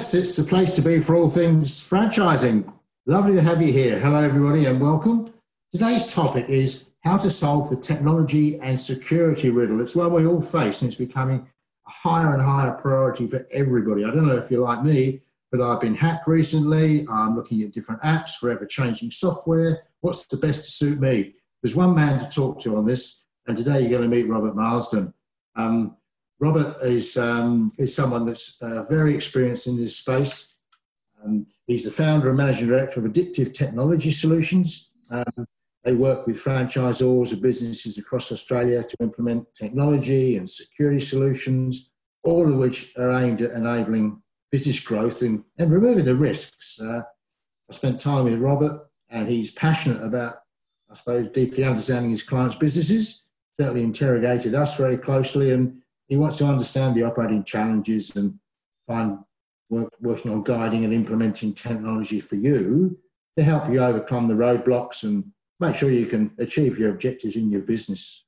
Yes, it's the place to be for all things franchising. Lovely to have you here. Hello, everybody, and welcome. Today's topic is how to solve the technology and security riddle. It's one we all face, and it's becoming a higher and higher priority for everybody. I don't know if you're like me, but I've been hacked recently. I'm looking at different apps, forever changing software. What's the best to suit me? There's one man to talk to on this, and today you're going to meet Robert Marsden. Um, Robert is, um, is someone that's uh, very experienced in this space. Um, he's the founder and managing director of Addictive Technology Solutions. Um, they work with franchisors and businesses across Australia to implement technology and security solutions, all of which are aimed at enabling business growth and, and removing the risks. Uh, I spent time with Robert, and he's passionate about, I suppose, deeply understanding his clients' businesses. Certainly interrogated us very closely and he wants to understand the operating challenges and find work, working on guiding and implementing technology for you to help you overcome the roadblocks and make sure you can achieve your objectives in your business.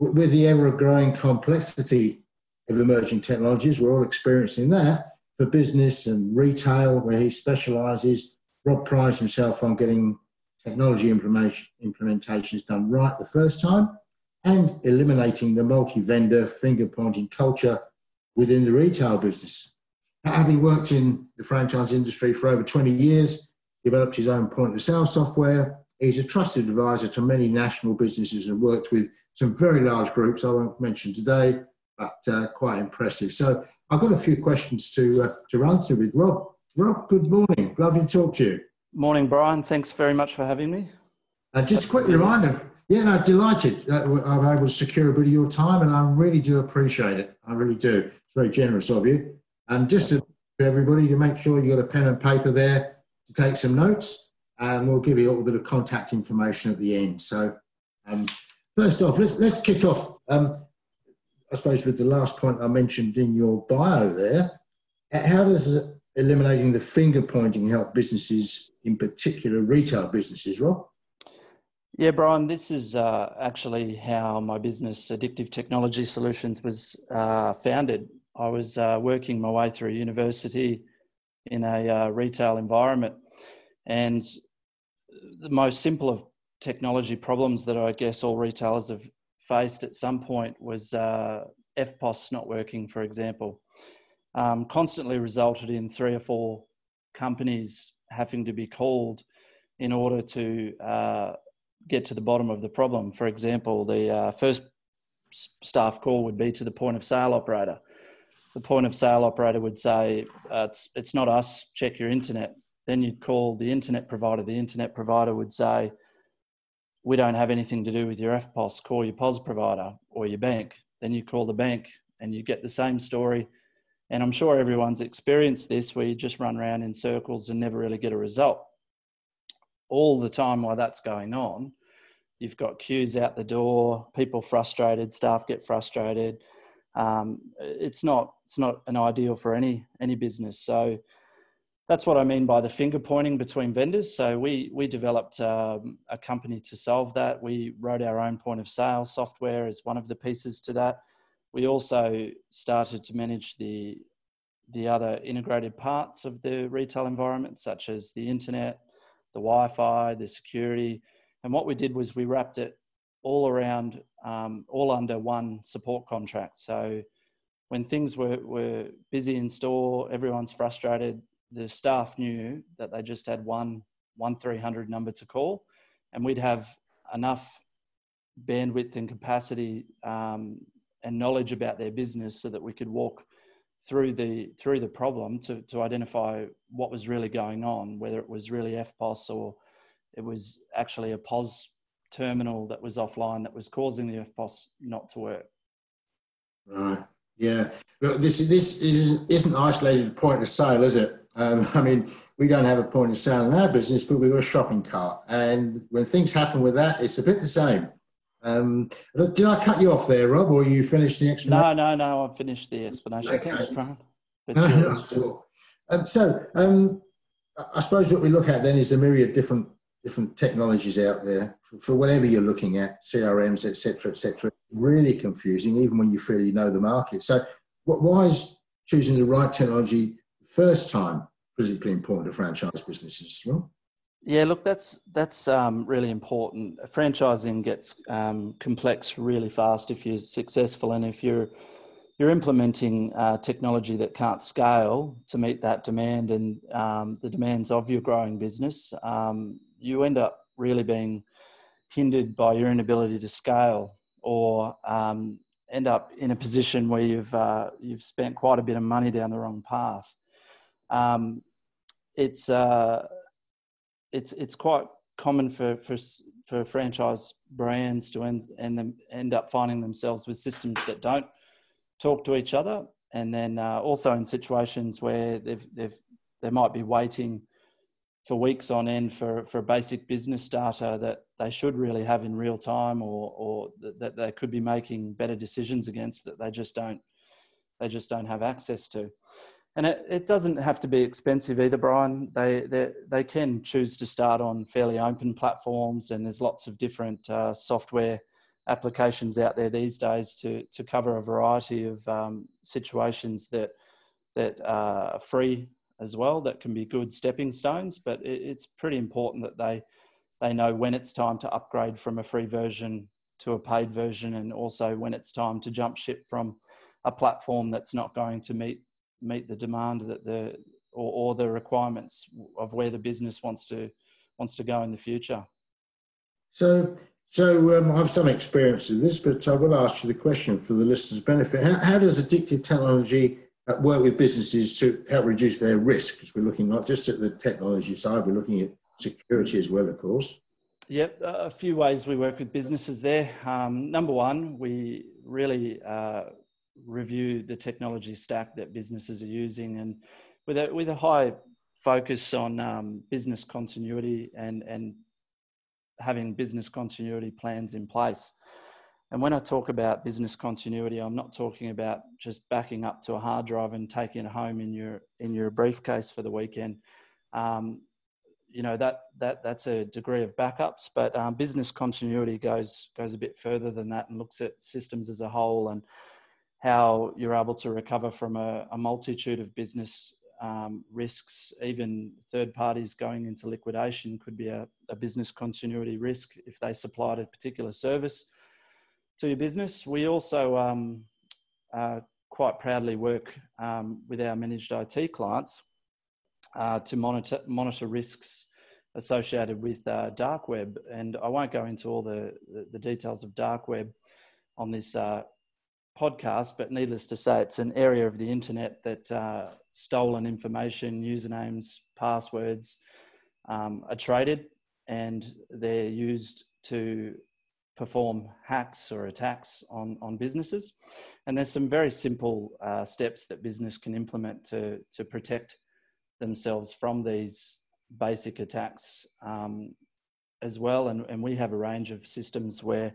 With the ever growing complexity of emerging technologies, we're all experiencing that for business and retail, where he specialises. Rob prides himself on getting technology implementations done right the first time and eliminating the multi-vendor finger pointing culture within the retail business. Having worked in the franchise industry for over 20 years, developed his own point of sale software. He's a trusted advisor to many national businesses and worked with some very large groups I won't mention today, but uh, quite impressive. So I've got a few questions to, uh, to run through with Rob. Rob, good morning. Lovely to talk to you. Morning, Brian. Thanks very much for having me. Uh, just a quick reminder yeah, no, delighted that I'm able to secure a bit of your time, and I really do appreciate it. I really do. It's very generous of you. And just to everybody to make sure you got a pen and paper there to take some notes, and we'll give you a little bit of contact information at the end. So, um, first off, let's let's kick off. Um, I suppose with the last point I mentioned in your bio there, how does eliminating the finger pointing help businesses, in particular retail businesses, Rob? Yeah, Brian, this is uh, actually how my business, Addictive Technology Solutions, was uh, founded. I was uh, working my way through university in a uh, retail environment, and the most simple of technology problems that I guess all retailers have faced at some point was uh, EFTPOS not working, for example. Um, constantly resulted in three or four companies having to be called in order to uh, get to the bottom of the problem. For example, the uh, first staff call would be to the point of sale operator. The point of sale operator would say, uh, it's, it's not us, check your internet. Then you'd call the internet provider. The internet provider would say, we don't have anything to do with your EFTPOS, call your POS provider or your bank. Then you call the bank and you get the same story. And I'm sure everyone's experienced this where you just run around in circles and never really get a result all the time while that's going on, you've got queues out the door, people frustrated, staff get frustrated. Um, it's not it's not an ideal for any any business. So that's what I mean by the finger pointing between vendors. So we we developed um, a company to solve that. We wrote our own point of sale software as one of the pieces to that. We also started to manage the the other integrated parts of the retail environment, such as the internet, the Wi-Fi, the security, and what we did was we wrapped it all around, um, all under one support contract. So when things were, were busy in store, everyone's frustrated. The staff knew that they just had one one three hundred number to call, and we'd have enough bandwidth and capacity um, and knowledge about their business so that we could walk through the through the problem to to identify what was really going on, whether it was really EFTPOS or it was actually a POS terminal that was offline that was causing the EFTPOS not to work. Right. Yeah. Look, this this isn't, isn't isolated point of sale, is it? Um, I mean, we don't have a point of sale in our business, but we've got a shopping cart, and when things happen with that, it's a bit the same. Um, did I cut you off there, Rob, or you finished the explanation? No, no, no. I finished the explanation. Okay. Thanks, Brian. no, Um, so, um, I suppose what we look at then is a myriad different different technologies out there for, for whatever you're looking at, CRMs, etc., etc. Really confusing, even when you feel you know the market. So, what, why is choosing the right technology the first time critically important to franchise businesses as well? Yeah, look, that's that's um, really important. Franchising gets um, complex really fast if you're successful, and if you're you're implementing uh, technology that can't scale to meet that demand and um, the demands of your growing business, um, you end up really being hindered by your inability to scale, or um, end up in a position where you've uh, you've spent quite a bit of money down the wrong path. Um, it's uh, it's it's quite common for for for franchise brands to end and them end up finding themselves with systems that don't talk to each other, and then uh, also in situations where they've they've they might be waiting for weeks on end for for basic business data that they should really have in real time, or or that they could be making better decisions against that they just don't they just don't have access to and it, it doesn't have to be expensive either, Brian. They, they, they can choose to start on fairly open platforms, and there's lots of different uh, software applications out there these days to, to cover a variety of um, situations that, that are free as well, that can be good stepping stones. But it, it's pretty important that they, they know when it's time to upgrade from a free version to a paid version, and also when it's time to jump ship from a platform that's not going to meet meet the demand that the or, or the requirements of where the business wants to wants to go in the future. So, so um, I have some experience of this, but I will ask you the question for the listeners' benefit: How, how does addictive technology uh, work with businesses to help reduce their risk? Because we're looking not just at the technology side, we're looking at security as well, of course. Yep, a few ways we work with businesses there. Um, number one, we really uh, review the technology stack that businesses are using and with a, with a high focus on um, business continuity and, and having business continuity plans in place. And when I talk about business continuity, I'm not talking about just backing up to a hard drive and taking it home in your in your briefcase for the weekend. Um, you know that that that's a degree of backups, but um, business continuity goes goes a bit further than that and looks at systems as a whole and how you're able to recover from a, a multitude of business um, risks. Even third parties going into liquidation could be a, a, business continuity risk if they supplied a particular service to your business. We also um, uh, quite proudly work um, with our managed IT clients uh, to monitor, monitor risks associated with uh, dark web. And I won't go into all the, the, details of dark web on this uh, podcast, but needless to say, it's an area of the internet that uh, stolen information, usernames, passwords um, are traded and they're used to perform hacks or attacks on, on businesses. And there's some very simple uh, steps that business can implement to, to protect themselves from these basic attacks um, as well. And, and we have a range of systems where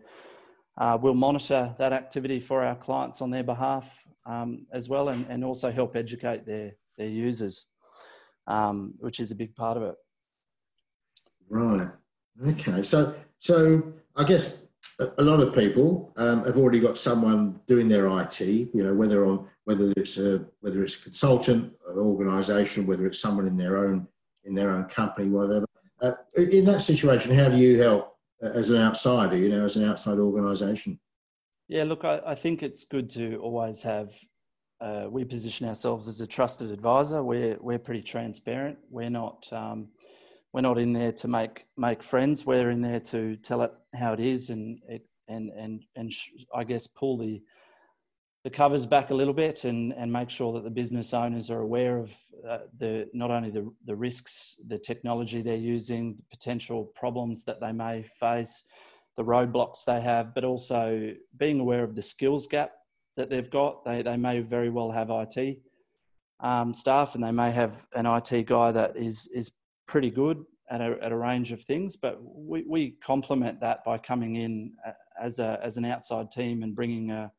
uh, we'll monitor that activity for our clients on their behalf um, as well and, and also help educate their, their users, um, which is a big part of it. Right. Okay. So, so I guess a lot of people um, have already got someone doing their IT. You know, whether on whether it's a whether it's a consultant, an organisation, whether it's someone in their own in their own company, whatever. Uh, in that situation, how do you help as an outsider, you know, as an outside organisation? Yeah, look, I, I, think it's good to always have. Uh, we position ourselves as a trusted advisor. We're we're pretty transparent. We're not um, we're not in there to make make friends. We're in there to tell it how it is and it, and and and I guess pull the the covers back a little bit and, and make sure that the business owners are aware of uh, the not only the, the risks, the technology they're using, the potential problems that they may face, the roadblocks they have, but also being aware of the skills gap that they've got. They, they may very well have IT um, staff and they may have an IT guy that is, is pretty good at a, at a range of things, but we, we complement that by coming in uh, as, a, as an outside team and bringing a,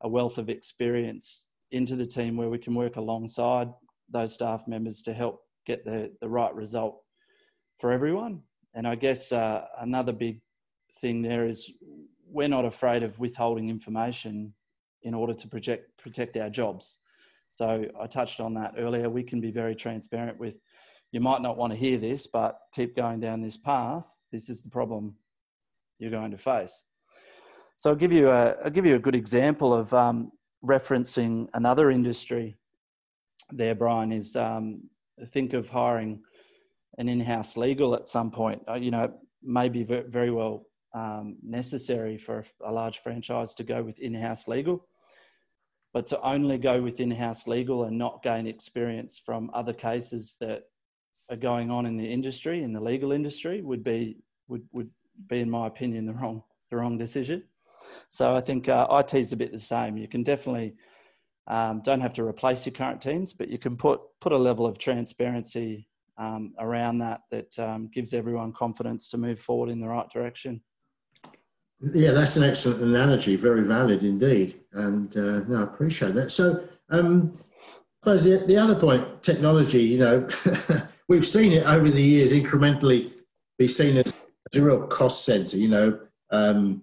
a wealth of experience into the team where we can work alongside those staff members to help get the, the right result for everyone. And I guess uh, another big thing there is we're not afraid of withholding information in order to project, protect our jobs. So I touched on that earlier. We can be very transparent with. You might not want to hear this, but keep going down this path. This is the problem you're going to face. So I'll give you a I'll give you a good example of um, referencing another industry. There, Brian is um, think of hiring an in-house legal at some point. Uh, you know, maybe very well um, necessary for a large franchise to go with in-house legal, but to only go with in-house legal and not gain experience from other cases that are going on in the industry, in the legal industry, would be would would be, in my opinion, the wrong the wrong decision. So I think uh, IT is a bit the same. You can definitely um, don't have to replace your current teams, but you can put put a level of transparency um, around that that um, gives everyone confidence to move forward in the right direction. Yeah, that's an excellent analogy. Very valid indeed, and uh, no, I appreciate that. So, um, the, the other point, technology. You know, we've seen it over the years incrementally be seen as, as a real cost center. You know, um,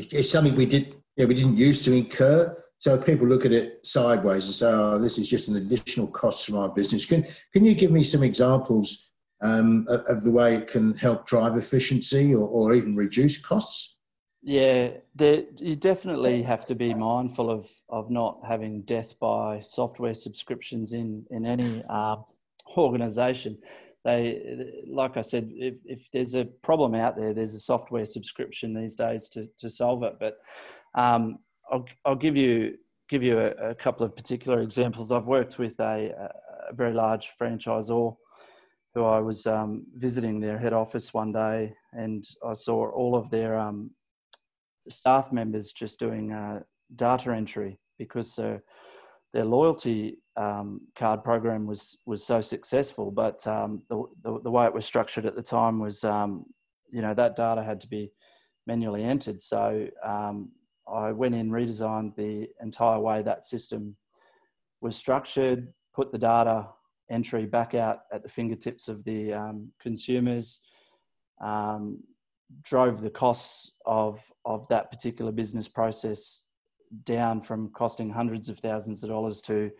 it, it's something we did. You know, we didn't used to incur. So people look at it sideways and say, "Oh, this is just an additional cost for my business." Can Can you give me some examples um, of, the way it can help drive efficiency or, or even reduce costs? Yeah, you definitely have to be mindful of of not having death by software subscriptions in in any uh, organization. They, like I said, if, if there's a problem out there, there's a software subscription these days to to solve it. But um, I'll I'll give you give you a, a couple of particular examples. I've worked with a, a very large franchisor who I was um, visiting their head office one day, and I saw all of their um, staff members just doing uh, data entry because uh, their loyalty um, card program was was so successful. But um, the, the, the way it was structured at the time was, um, you know, that data had to be manually entered. So um, I went in, redesigned the entire way that system was structured, put the data entry back out at the fingertips of the um, consumers. Um, drove the costs of of that particular business process down from costing hundreds of thousands of dollars to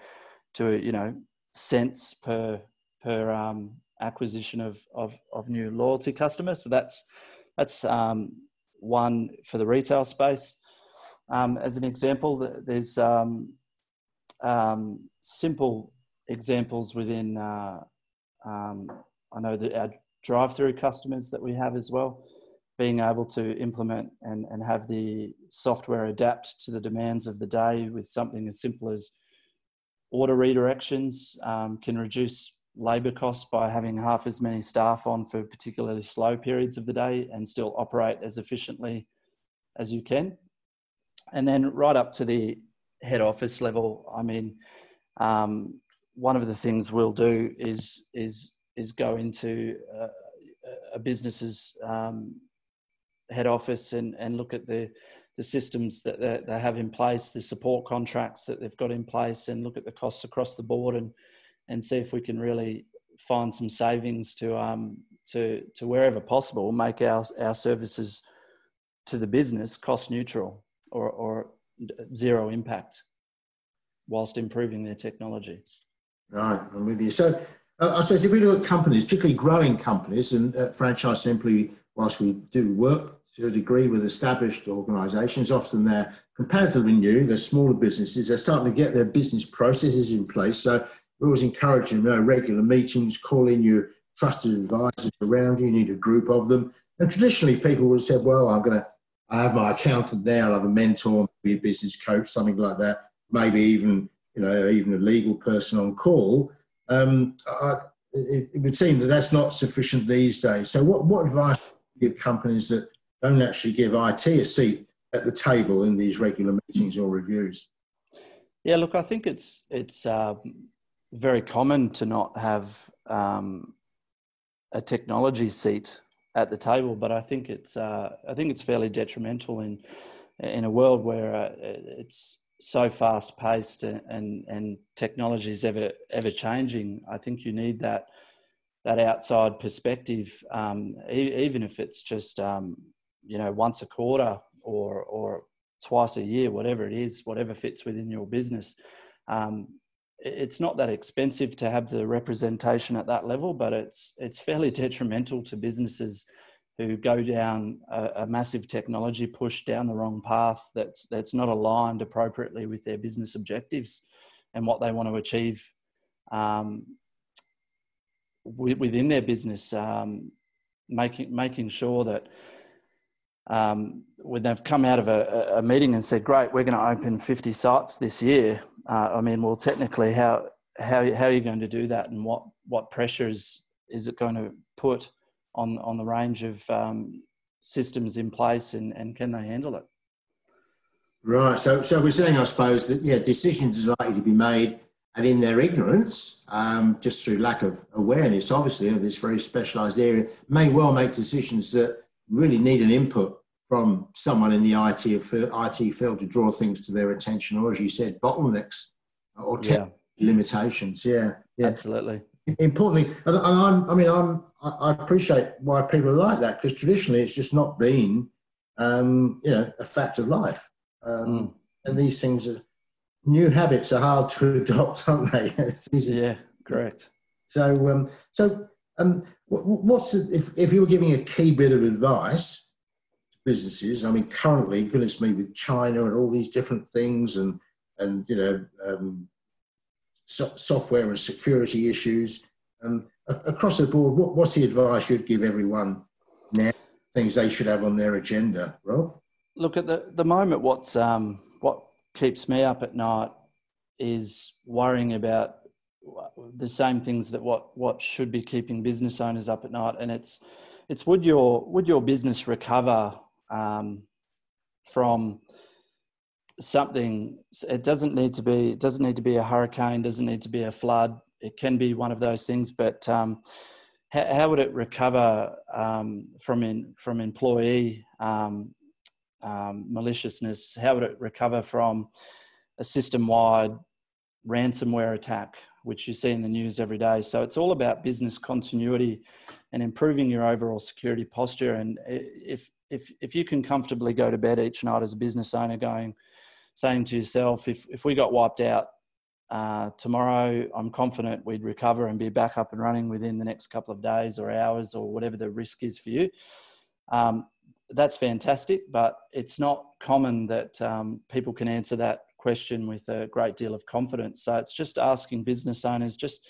to you know cents per per um, acquisition of, of of new loyalty customers. So that's that's um, one for the retail space. Um, as an example, there's um, um, simple examples within. Uh, um, I know that our drive-through customers that we have as well being able to implement and, and have the software adapt to the demands of the day with something as simple as order redirections um, can reduce labor costs by having half as many staff on for particularly slow periods of the day and still operate as efficiently as you can. And then right up to the head office level, I mean, um, one of the things we'll do is is is go into uh, a business's um, head office and, and look at the, the systems that they, have in place, the support contracts that they've got in place, and look at the costs across the board and, and see if we can really find some savings to, um, to, to wherever possible, make our, our services to the business cost neutral or, or zero impact whilst improving their technology. Right, I'm with you. So uh, I suppose if we look at companies, particularly growing companies, and uh, Franchise Simply, whilst we do work to a degree with established organisations. Often they're comparatively new, they're smaller businesses, they're starting to get their business processes in place. So we always encourage them, you know, regular meetings, call in your trusted advisors around you, you need a group of them. And traditionally people would have said, well, I'm going to, I have my accountant there, I'll have a mentor, maybe a business coach, something like that, maybe even, you know, even a legal person on call. Um, I, it, it, would seem that that's not sufficient these days. So what, what advice give companies that don't actually give IT a seat at the table in these regular meetings or reviews. Yeah, look, I think it's it's uh, very common to not have um, a technology seat at the table, but I think it's uh, I think it's fairly detrimental in in a world where uh, it's so fast paced and and technology is ever ever changing. I think you need that that outside perspective, um, e- even if it's just um, you know once a quarter or or twice a year, whatever it is, whatever fits within your business. Um, it's not that expensive to have the representation at that level, but it's it's fairly detrimental to businesses who go down a, a, massive technology push down the wrong path that's that's not aligned appropriately with their business objectives and what they want to achieve um, within their business, um, making making sure that um, when they've come out of a, a, meeting and said, "Great, we're going to open 50 sites this year," uh, I mean, well, technically, how how how are you going to do that, and what what pressures is it going to put on on the range of um, systems in place, and, and can they handle it? Right. So so we're saying, I suppose, that yeah, decisions are likely to be made and in their ignorance, um, just through lack of awareness, obviously, of this very specialised area, may well make decisions that really need an input from someone in the IT, IT field to draw things to their attention, or as you said, bottlenecks or yeah. limitations. Yeah, yeah, absolutely. Importantly, and I'm, I mean, I'm, I appreciate why people are like that because traditionally it's just not been, um, you know, a fact of life, um, mm. and these things are new habits are hard to adopt, aren't they? yeah, correct. So, um, so um, what's the, if if you were giving a key bit of advice businesses? I mean, currently, goodness me, with China and all these different things, and and you know, um, so, software and security issues, um, across the board, what, what's the advice you'd give everyone now? Things they should have on their agenda, Rob. Look at the the moment. What's um, what keeps me up at night is worrying about the same things that what what should be keeping business owners up at night and it's it's would your would your business recover um, from something it doesn't need to be it doesn't need to be a hurricane doesn't need to be a flood it can be one of those things but um, how, how, would it recover um, from in, from employee um, um, maliciousness? How would it recover from a system wide ransomware attack, which you see in the news every day? So it's all about business continuity and improving your overall security posture. And if, if, if you can comfortably go to bed each night as a business owner going, saying to yourself, if, if we got wiped out uh, tomorrow, I'm confident we'd recover and be back up and running within the next couple of days or hours or whatever the risk is for you. Um, that's fantastic, but it's not common that um, people can answer that question with a great deal of confidence. So it's just asking business owners, just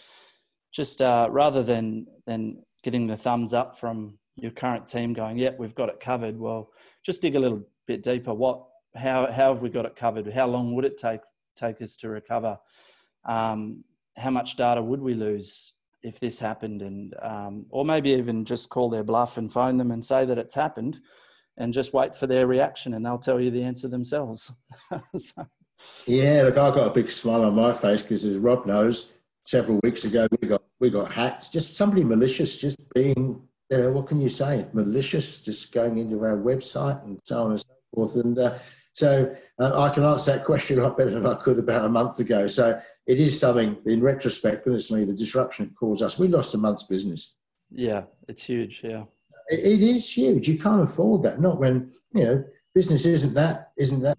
just uh, rather than than getting the thumbs up from your current team, going, "Yep, we've got it covered." Well, just dig a little bit deeper. What, how, how have we got it covered? How long would it take take us to recover? Um, how much data would we lose if this happened? And um, or maybe even just call their bluff and phone them and say that it's happened and just wait for their reaction and they'll tell you the answer themselves. so. Yeah, look, I've got a big smile on my face because, as Rob knows, several weeks ago we got we got hacked. Just somebody malicious, just being, you know, what can you say? Malicious, just going into our website and so on and so forth. And uh, so uh, I can answer that question a lot better than I could about a month ago. So it is something, in retrospect, goodness me, the disruption it caused us. We lost a month's business. Yeah, it's huge. Yeah it is huge. You can't afford that. Not when you know business isn't that isn't that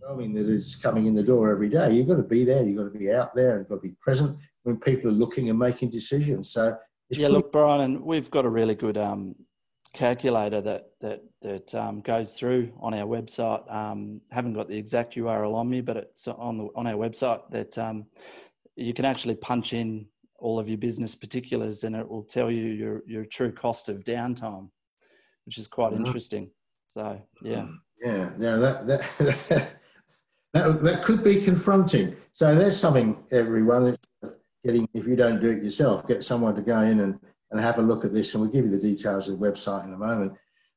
growing that is coming in the door every day. You've got to be there. You've got to be out there. You've got to be present when people are looking and making decisions. So yeah, pretty- look, Brian, we've got a really good um, calculator that that that um, goes through on our website. Um, haven't got the exact URL on me, but it's on the on our website that um, you can actually punch in all of your business particulars and it will tell you your, your true cost of downtime, which is quite mm-hmm. interesting. So, yeah. Yeah, yeah, that, that, that, that could be confronting. So there's something, everyone, getting, if you don't do it yourself, get someone to go in and, and have a look at this and we'll give you the details of the website in a moment.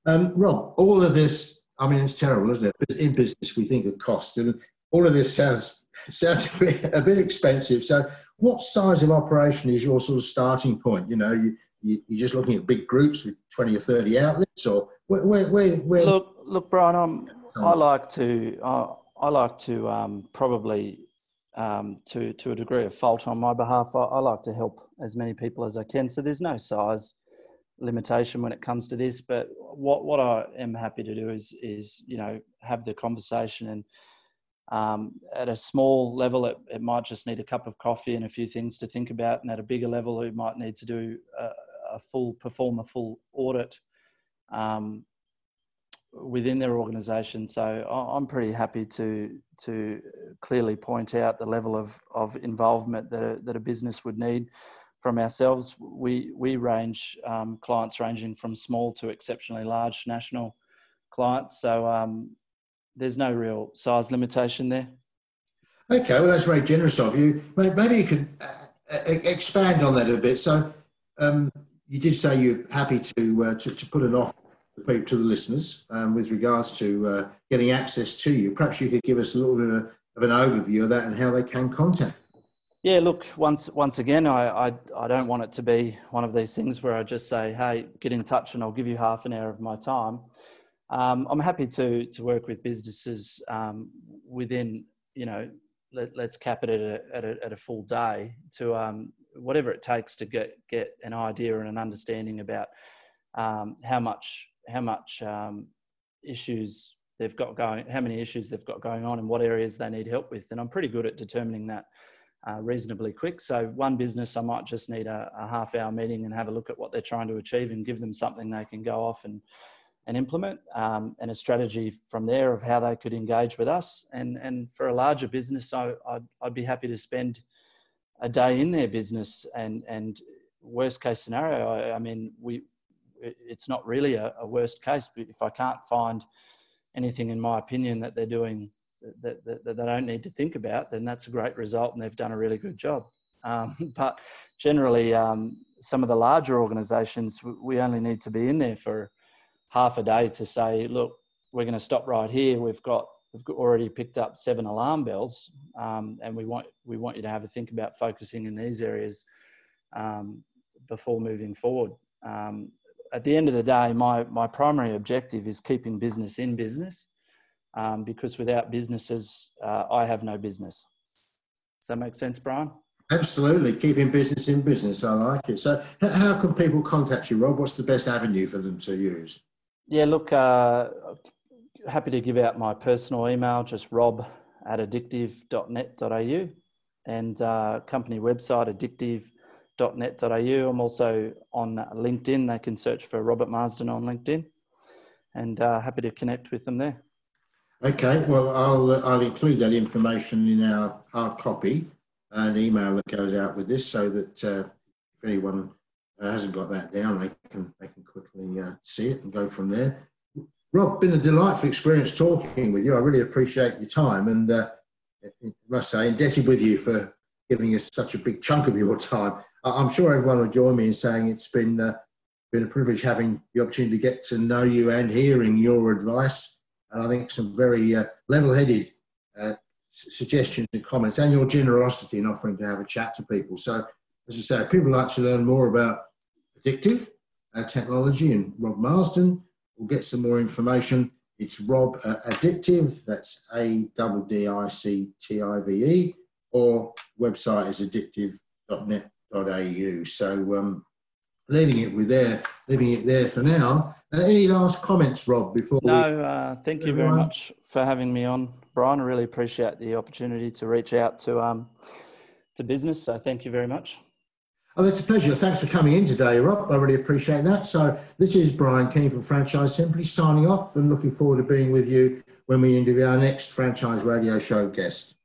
Um, Rob, all of this, I mean, it's terrible, isn't it? But in business, we think of cost and all of this sounds, sounds a bit, a bit expensive. So what size of operation is your sort of starting point? You know, you, you are just looking at big groups with twenty or thirty outlets, or where where where? where look, look, Brian, I'm, I like to I, I like to um, probably um, to to a degree of fault on my behalf. I, I like to help as many people as I can. So there's no size limitation when it comes to this. But what what I am happy to do is is you know have the conversation and Um, at a small level, it, it, might just need a cup of coffee and a few things to think about. And at a bigger level, it might need to do a, a full, perform a full audit um, within their organisation. So I'm pretty happy to to clearly point out the level of, of involvement that a, that a business would need from ourselves. We we range um, clients ranging from small to exceptionally large national clients. So um, there's no real size limitation there. Okay, well, that's very generous of you. Maybe you could uh, expand on that a bit. So, um, you did say you're happy to, uh, to, to put an offer to the listeners um, with regards to uh, getting access to you. Perhaps you could give us a little bit of, of, an overview of that and how they can contact. Yeah, look, once once again, I, I, I don't want it to be one of these things where I just say, "Hey, get in touch, and I'll give you half an hour of my time." Um, I'm happy to to work with businesses um, within, you know, let, us cap it at a, at a, at a full day to um, whatever it takes to get get an idea and an understanding about um, how much how much um, issues they've got going, how many issues they've got going on, and what areas they need help with. And I'm pretty good at determining that uh, reasonably quick. So one business, I might just need a, a half hour meeting and have a look at what they're trying to achieve and give them something they can go off and and implement um, and a strategy from there of how they could engage with us. And, and for a larger business, I, I'd, I'd be happy to spend a day in their business and, and worst case scenario, I, I mean, we, it's not really a, a, worst case, but if I can't find anything in my opinion that they're doing that, that, that, they don't need to think about, then that's a great result and they've done a really good job. Um, but generally, um, some of the larger organizations, we only need to be in there for half a day to say, look, we're going to stop right here. We've got we've already picked up seven alarm bells, um, and we want we want you to have a think about focusing in these areas um, before moving forward. Um, at the end of the day, my my primary objective is keeping business in business, um, because without businesses, uh, I have no business. Does that make sense, Brian? Absolutely, keeping business in business. I like it. So, how can people contact you, Rob? What's the best avenue for them to use? Yeah, look, uh, happy to give out my personal email, just rob at addictive.net.au and uh, company website addictive.net.au. I'm also on LinkedIn. They can search for Robert Marsden on LinkedIn and uh, happy to connect with them there. Okay, well, I'll, I'll include that information in our hard copy and email that goes out with this so that uh, if anyone uh, hasn't got that down, they can they can quickly uh, see it and go from there. Rob, been a delightful experience talking with you. I really appreciate your time, and uh, I must say, indebted with you for giving us such a big chunk of your time. I'm sure everyone will join me in saying it's been uh, been a privilege having the opportunity to get to know you and hearing your advice, and I think some very uh, level-headed uh, suggestions and comments, and your generosity in offering to have a chat to people. So as I say, people like to learn more about addictive uh, technology and Rob Marsden, we'll get some more information. It's Rob uh, Addictive, that's A D D I C T I V E, or website is addictive.net.au. So, um, leaving it with there, leaving it there for now. Uh, any last comments, Rob? Before no, uh, thank you very much for having me on, Brian. I really appreciate the opportunity to reach out to um, to business. So, thank you very much. Oh, it's a pleasure. Thanks for coming in today, Rob. I really appreciate that. So, this is Brian Keane from Franchise Simply signing off and looking forward to being with you when we interview our next franchise radio show guest.